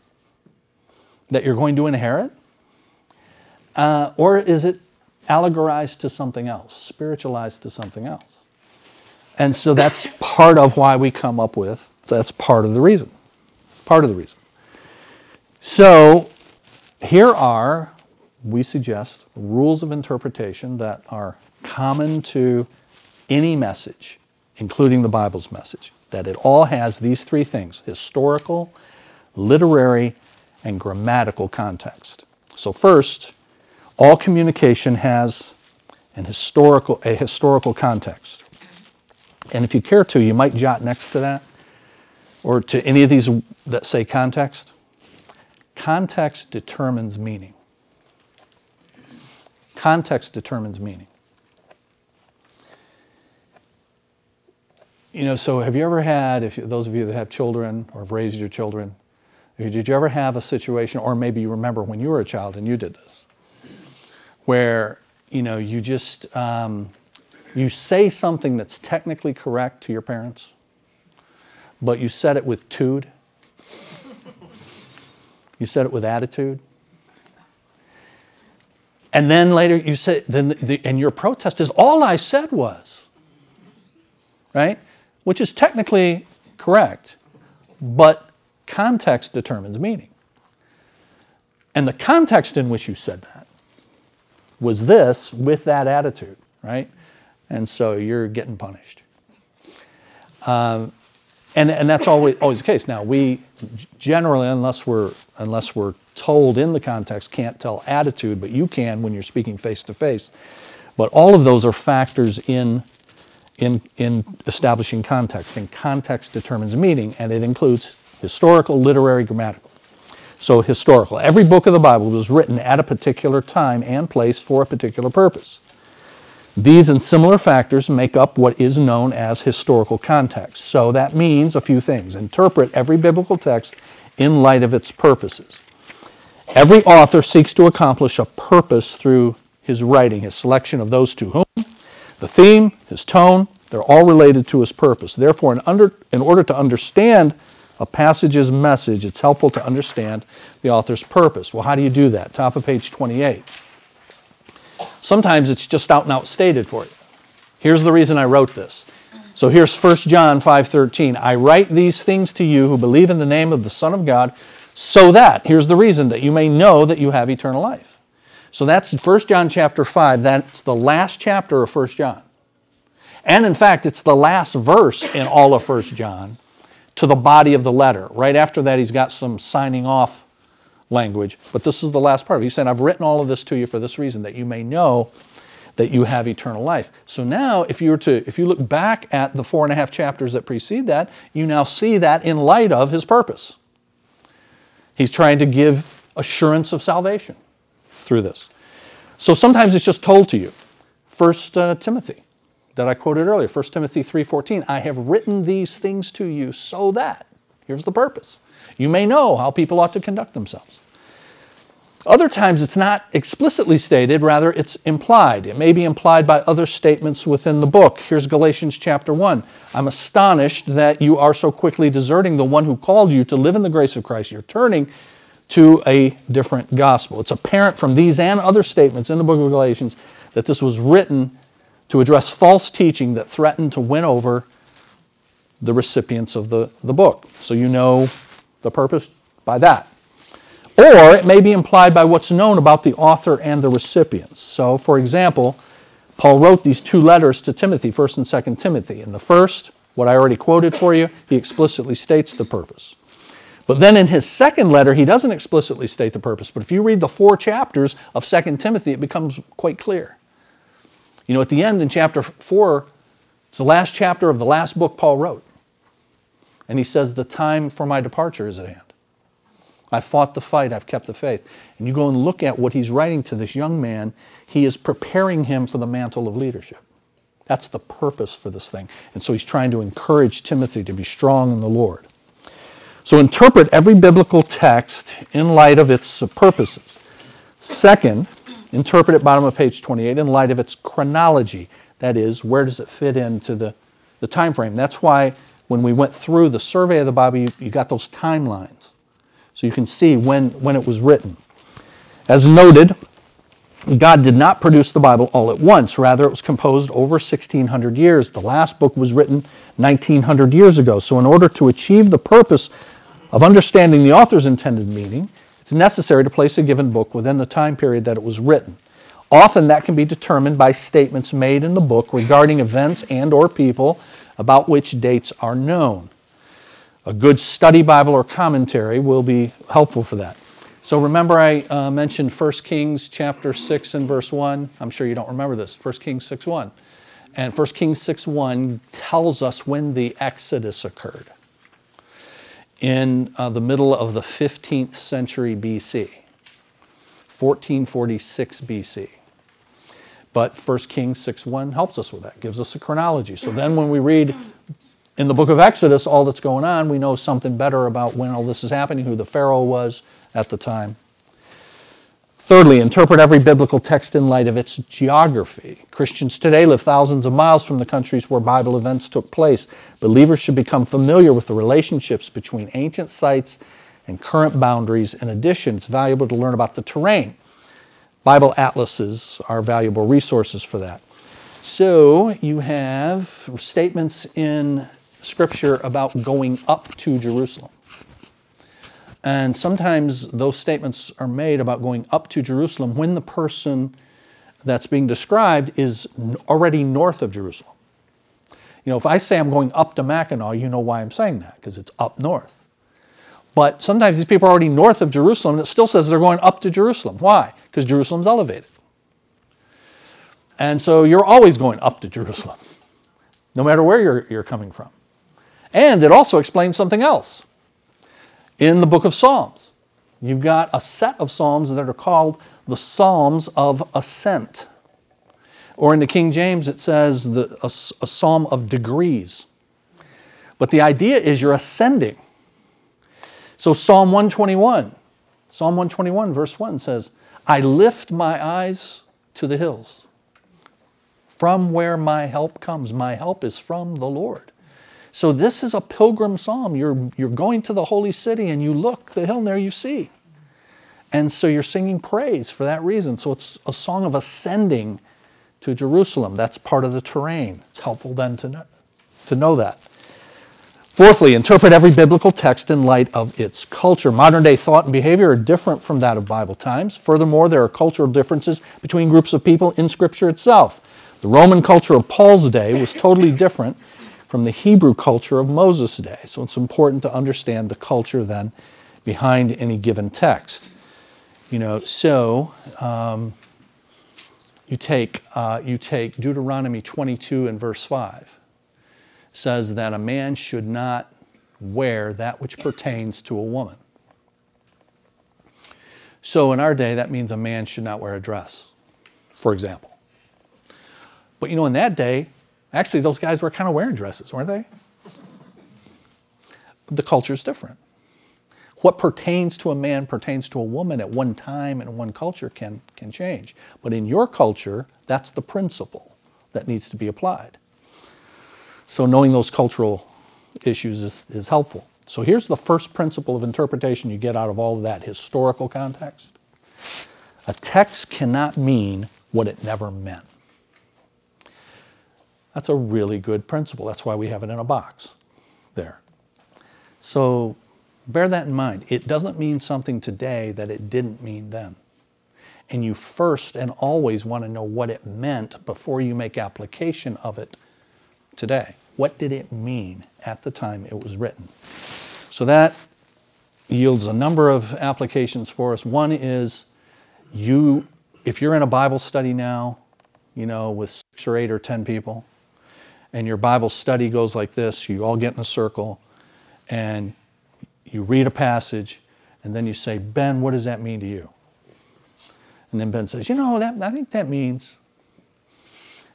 That you're going to inherit? Uh, or is it allegorized to something else, spiritualized to something else? And so that's part of why we come up with, that's part of the reason. Part of the reason. So here are, we suggest, rules of interpretation that are common to any message, including the Bible's message, that it all has these three things historical, literary, and grammatical context. So, first, all communication has an historical, a historical context. And if you care to, you might jot next to that or to any of these that say context. Context determines meaning. Context determines meaning. You know, so have you ever had, if you, those of you that have children or have raised your children, did you ever have a situation, or maybe you remember when you were a child and you did this, where you know you just um, you say something that's technically correct to your parents, but you said it with tude. You said it with attitude. And then later you say, then the, and your protest is all I said was, right? Which is technically correct, but context determines meaning. And the context in which you said that was this with that attitude, right? And so you're getting punished. Um, and, and that's always, always the case. Now, we generally, unless we're, unless we're told in the context, can't tell attitude, but you can when you're speaking face to face. But all of those are factors in, in, in establishing context, and context determines meaning, and it includes historical, literary, grammatical. So, historical. Every book of the Bible was written at a particular time and place for a particular purpose. These and similar factors make up what is known as historical context. So that means a few things. Interpret every biblical text in light of its purposes. Every author seeks to accomplish a purpose through his writing, his selection of those to whom, the theme, his tone, they're all related to his purpose. Therefore, in, under, in order to understand a passage's message, it's helpful to understand the author's purpose. Well, how do you do that? Top of page 28. Sometimes it's just out and out stated for you. Here's the reason I wrote this. So here's 1 John 5:13. I write these things to you who believe in the name of the Son of God, so that, here's the reason, that you may know that you have eternal life. So that's 1 John chapter 5. That's the last chapter of 1 John. And in fact, it's the last verse in all of 1 John to the body of the letter. Right after that, he's got some signing off language, but this is the last part. He's saying, I've written all of this to you for this reason, that you may know that you have eternal life. So now, if you were to, if you look back at the four and a half chapters that precede that, you now see that in light of his purpose. He's trying to give assurance of salvation through this. So sometimes it's just told to you. First uh, Timothy that I quoted earlier, 1 Timothy 3:14, I have written these things to you so that here's the purpose. You may know how people ought to conduct themselves. Other times it's not explicitly stated, rather it's implied. It may be implied by other statements within the book. Here's Galatians chapter 1. I'm astonished that you are so quickly deserting the one who called you to live in the grace of Christ. You're turning to a different gospel. It's apparent from these and other statements in the book of Galatians that this was written to address false teaching that threatened to win over the recipients of the, the book. So you know the purpose by that. Or it may be implied by what's known about the author and the recipients. So, for example, Paul wrote these two letters to Timothy, 1st and 2nd Timothy. In the first, what I already quoted for you, he explicitly states the purpose. But then in his second letter, he doesn't explicitly state the purpose. But if you read the four chapters of 2 Timothy, it becomes quite clear. You know, at the end in chapter 4, it's the last chapter of the last book Paul wrote. And he says, The time for my departure is at hand. I've fought the fight, I've kept the faith. And you go and look at what he's writing to this young man, he is preparing him for the mantle of leadership. That's the purpose for this thing. And so he's trying to encourage Timothy to be strong in the Lord. So interpret every biblical text in light of its purposes. Second, interpret it bottom of page 28 in light of its chronology. That is, where does it fit into the, the time frame? That's why when we went through the survey of the Bible, you, you got those timelines. So you can see when, when it was written. As noted, God did not produce the Bible all at once. Rather, it was composed over 1,600 years. The last book was written 1,900 years ago. So, in order to achieve the purpose of understanding the author's intended meaning, it's necessary to place a given book within the time period that it was written. Often that can be determined by statements made in the book regarding events and or people about which dates are known. A good study Bible or commentary will be helpful for that. So remember I uh, mentioned 1 Kings chapter 6 and verse 1. I'm sure you don't remember this. 1 Kings 6 1. And 1 Kings 6 1 tells us when the Exodus occurred. In uh, the middle of the 15th century BC, 1446 BC. But 1 Kings 6 1 helps us with that, gives us a chronology. So then when we read in the book of Exodus, all that's going on, we know something better about when all this is happening, who the Pharaoh was at the time. Thirdly, interpret every biblical text in light of its geography. Christians today live thousands of miles from the countries where Bible events took place. Believers should become familiar with the relationships between ancient sites and current boundaries. In addition, it's valuable to learn about the terrain. Bible atlases are valuable resources for that. So you have statements in Scripture about going up to Jerusalem. And sometimes those statements are made about going up to Jerusalem when the person that's being described is already north of Jerusalem. You know, if I say I'm going up to Mackinac, you know why I'm saying that, because it's up north. But sometimes these people are already north of Jerusalem, and it still says they're going up to Jerusalem. Why? Because Jerusalem's elevated. And so you're always going up to Jerusalem, no matter where you're, you're coming from. And it also explains something else. In the book of Psalms, you've got a set of Psalms that are called the Psalms of Ascent. Or in the King James, it says the, a, a psalm of degrees. But the idea is you're ascending. So Psalm 121, Psalm 121, verse 1 says, I lift my eyes to the hills from where my help comes. My help is from the Lord. So this is a pilgrim psalm. You're, you're going to the holy city and you look the hill and there you see. And so you're singing praise for that reason. So it's a song of ascending to Jerusalem. That's part of the terrain. It's helpful then to know, to know that. Fourthly, interpret every biblical text in light of its culture. Modern day thought and behavior are different from that of Bible times. Furthermore, there are cultural differences between groups of people in Scripture itself. The Roman culture of Paul's day was totally different from the Hebrew culture of Moses' day. So it's important to understand the culture then behind any given text. You know, so um, you take uh, you take Deuteronomy 22 and verse 5 says that a man should not wear that which pertains to a woman. So in our day, that means a man should not wear a dress, for example. But you know, in that day, actually, those guys were kind of wearing dresses, weren't they? The culture is different. What pertains to a man pertains to a woman at one time and one culture can, can change. But in your culture, that's the principle that needs to be applied. So knowing those cultural issues is, is helpful. So here's the first principle of interpretation you get out of all of that historical context. A text cannot mean what it never meant. That's a really good principle. That's why we have it in a box there. So bear that in mind. It doesn't mean something today that it didn't mean then. And you first and always want to know what it meant before you make application of it today. What did it mean at the time it was written? So that yields a number of applications for us. One is you, if you're in a Bible study now, you know, with six or eight or ten people, and your Bible study goes like this you all get in a circle and you read a passage, and then you say, Ben, what does that mean to you? And then Ben says, You know, that, I think that means.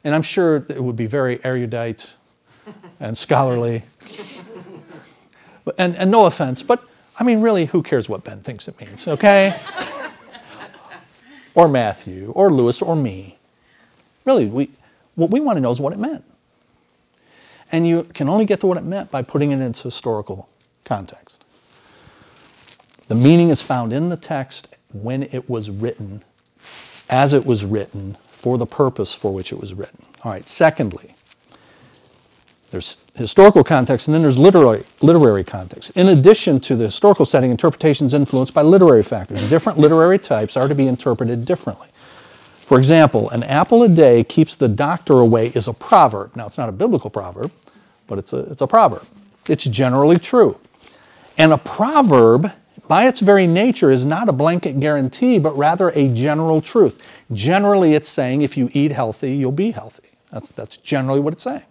And I'm sure it would be very erudite and scholarly. and, and no offense, but I mean, really, who cares what Ben thinks it means, okay? or Matthew, or Lewis, or me. Really, we, what we want to know is what it meant. And you can only get to what it meant by putting it in its historical context. The meaning is found in the text when it was written, as it was written, for the purpose for which it was written. All right, secondly, there's historical context, and then there's literary, literary context. In addition to the historical setting, interpretation is influenced by literary factors. Different literary types are to be interpreted differently. For example, an apple a day keeps the doctor away is a proverb. Now, it's not a biblical proverb, but it's a, it's a proverb. It's generally true. And a proverb, by its very nature, is not a blanket guarantee, but rather a general truth. Generally, it's saying if you eat healthy, you'll be healthy. That's, that's generally what it's saying.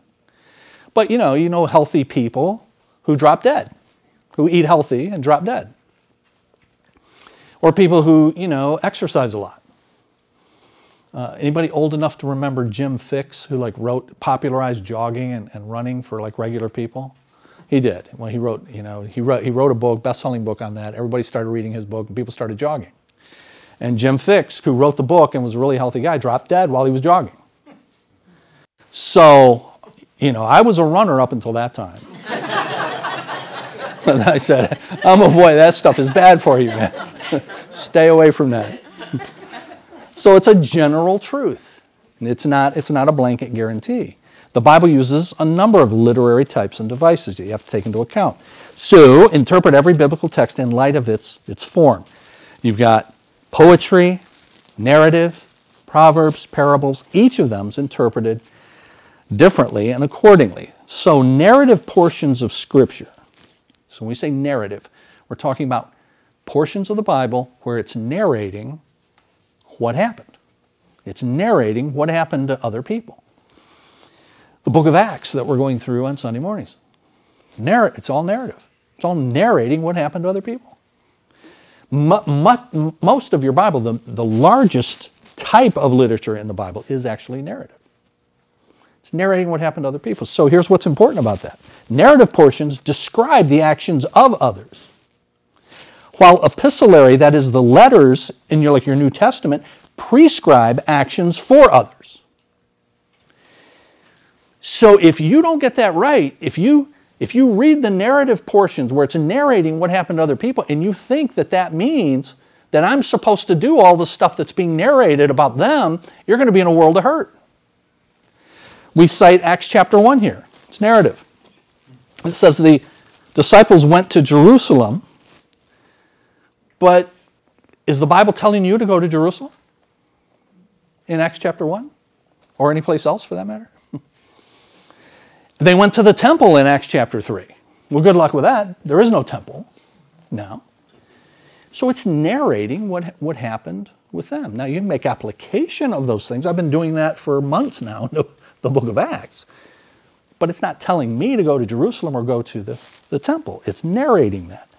But you know, you know healthy people who drop dead, who eat healthy and drop dead. Or people who, you know, exercise a lot. Uh, anybody old enough to remember Jim Fixx, who like wrote, popularized jogging and, and running for like regular people? He did. Well, he wrote, you know, he wrote, he wrote a book, best-selling book on that. Everybody started reading his book and people started jogging. And Jim Fixx, who wrote the book and was a really healthy guy, dropped dead while he was jogging. So you know, I was a runner up until that time. and I said, I'm a boy, that stuff is bad for you, man. Stay away from that. So it's a general truth. It's not, it's not a blanket guarantee. The Bible uses a number of literary types and devices that you have to take into account. So interpret every biblical text in light of its, its form. You've got poetry, narrative, proverbs, parables. Each of them is interpreted differently and accordingly. So, narrative portions of Scripture, so when we say narrative, we're talking about portions of the Bible where it's narrating what happened. It's narrating what happened to other people. The book of Acts that we're going through on Sunday mornings, narr- it's all narrative. It's all narrating what happened to other people. most of your Bible, the, the largest type of literature in the Bible is actually narrative. It's narrating what happened to other people. So here's what's important about that narrative portions describe the actions of others. While epistolary, that is the letters in your like your New Testament, prescribe actions for others. So if you don't get that right, if you if you read the narrative portions where it's narrating what happened to other people and you think that that means that I'm supposed to do all the stuff that's being narrated about them, you're going to be in a world of hurt. We cite Acts chapter 1 here. It's narrative. It says the, disciples went to Jerusalem, but is the Bible telling you to go to Jerusalem? In Acts chapter 1? Or any place else for that matter? they went to the temple in Acts chapter 3. Well, good luck with that. There is no temple now. So it's narrating what, what happened with them. Now, you can make application of those things. I've been doing that for months now the book of Acts. But it's not telling me to go to Jerusalem or go to the, the temple, it's narrating that.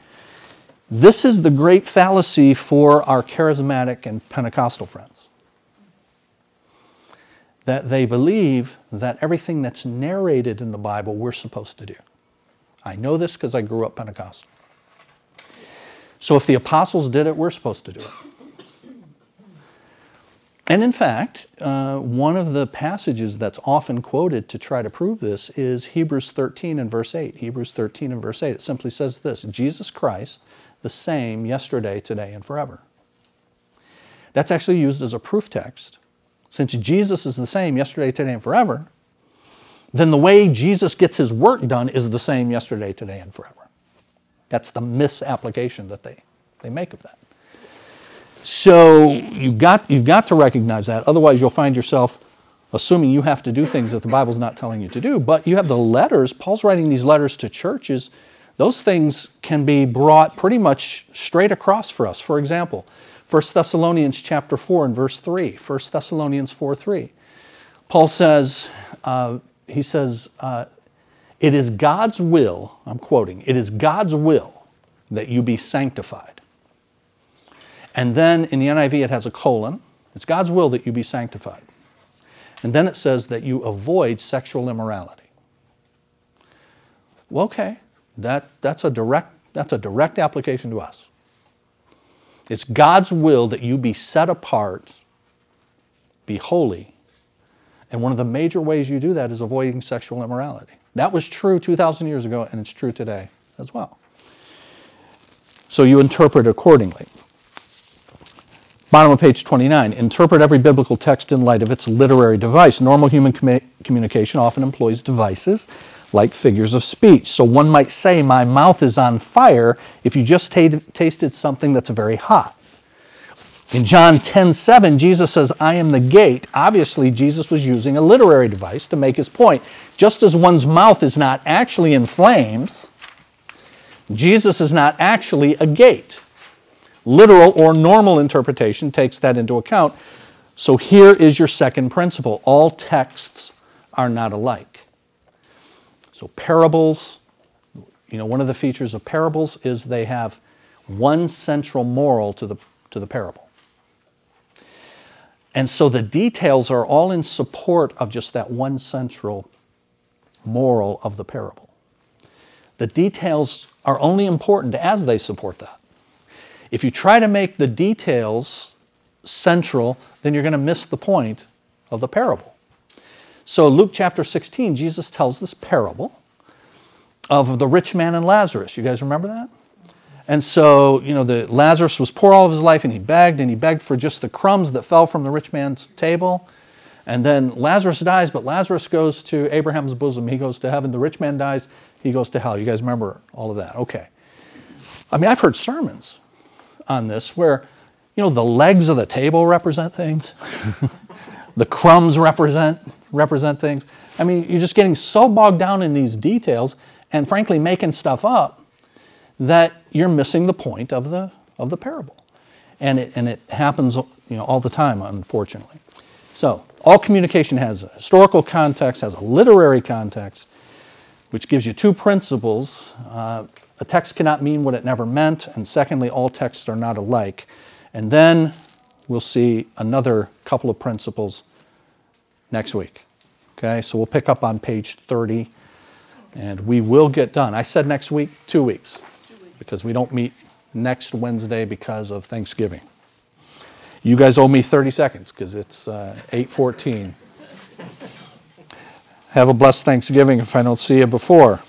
This is the great fallacy for our charismatic and Pentecostal friends. That they believe that everything that's narrated in the Bible we're supposed to do. I know this because I grew up Pentecostal. So if the apostles did it, we're supposed to do it. And in fact, uh, one of the passages that's often quoted to try to prove this is Hebrews 13 and verse 8. Hebrews 13 and verse 8. It simply says this Jesus Christ, the same yesterday, today, and forever. That's actually used as a proof text. Since Jesus is the same yesterday, today, and forever, then the way Jesus gets his work done is the same yesterday, today, and forever. That's the misapplication that they, they make of that. So you got, you've got to recognize that. Otherwise, you'll find yourself assuming you have to do things that the Bible's not telling you to do. But you have the letters. Paul's writing these letters to churches. Those things can be brought pretty much straight across for us. For example, 1 Thessalonians chapter 4 and verse 3. 1 Thessalonians 4 3. Paul says, uh, he says, uh, it is God's will, I'm quoting, it is God's will that you be sanctified. And then in the NIV it has a colon. It's God's will that you be sanctified. And then it says that you avoid sexual immorality. Well, okay, that, that's, a direct, that's a direct application to us. It's God's will that you be set apart, be holy. And one of the major ways you do that is avoiding sexual immorality. That was true 2,000 years ago, and it's true today as well. So you interpret accordingly. Bottom of page 29. Interpret every biblical text in light of its literary device. Normal human com- communication often employs devices like figures of speech. So one might say, My mouth is on fire if you just t- tasted something that's very hot. In John 10 7, Jesus says, I am the gate. Obviously, Jesus was using a literary device to make his point. Just as one's mouth is not actually in flames, Jesus is not actually a gate. Literal or normal interpretation takes that into account. So here is your second principle all texts are not alike. So, parables, you know, one of the features of parables is they have one central moral to the, to the parable. And so the details are all in support of just that one central moral of the parable. The details are only important as they support that. If you try to make the details central, then you're going to miss the point of the parable. So, Luke chapter 16, Jesus tells this parable of the rich man and Lazarus. You guys remember that? And so, you know, the Lazarus was poor all of his life and he begged and he begged for just the crumbs that fell from the rich man's table. And then Lazarus dies, but Lazarus goes to Abraham's bosom. He goes to heaven. The rich man dies, he goes to hell. You guys remember all of that? Okay. I mean, I've heard sermons on this where, you know, the legs of the table represent things. the crumbs represent represent things. I mean, you're just getting so bogged down in these details and frankly making stuff up that you're missing the point of the, of the parable. And it, and it happens you know, all the time, unfortunately. So, all communication has a historical context, has a literary context, which gives you two principles. Uh, a text cannot mean what it never meant, and secondly, all texts are not alike. And then we'll see another couple of principles next week. Okay, so we'll pick up on page 30 and we will get done. I said next week, two weeks because we don't meet next Wednesday because of Thanksgiving. You guys owe me 30 seconds because it's uh, 8:14. Have a blessed Thanksgiving if I don't see you before.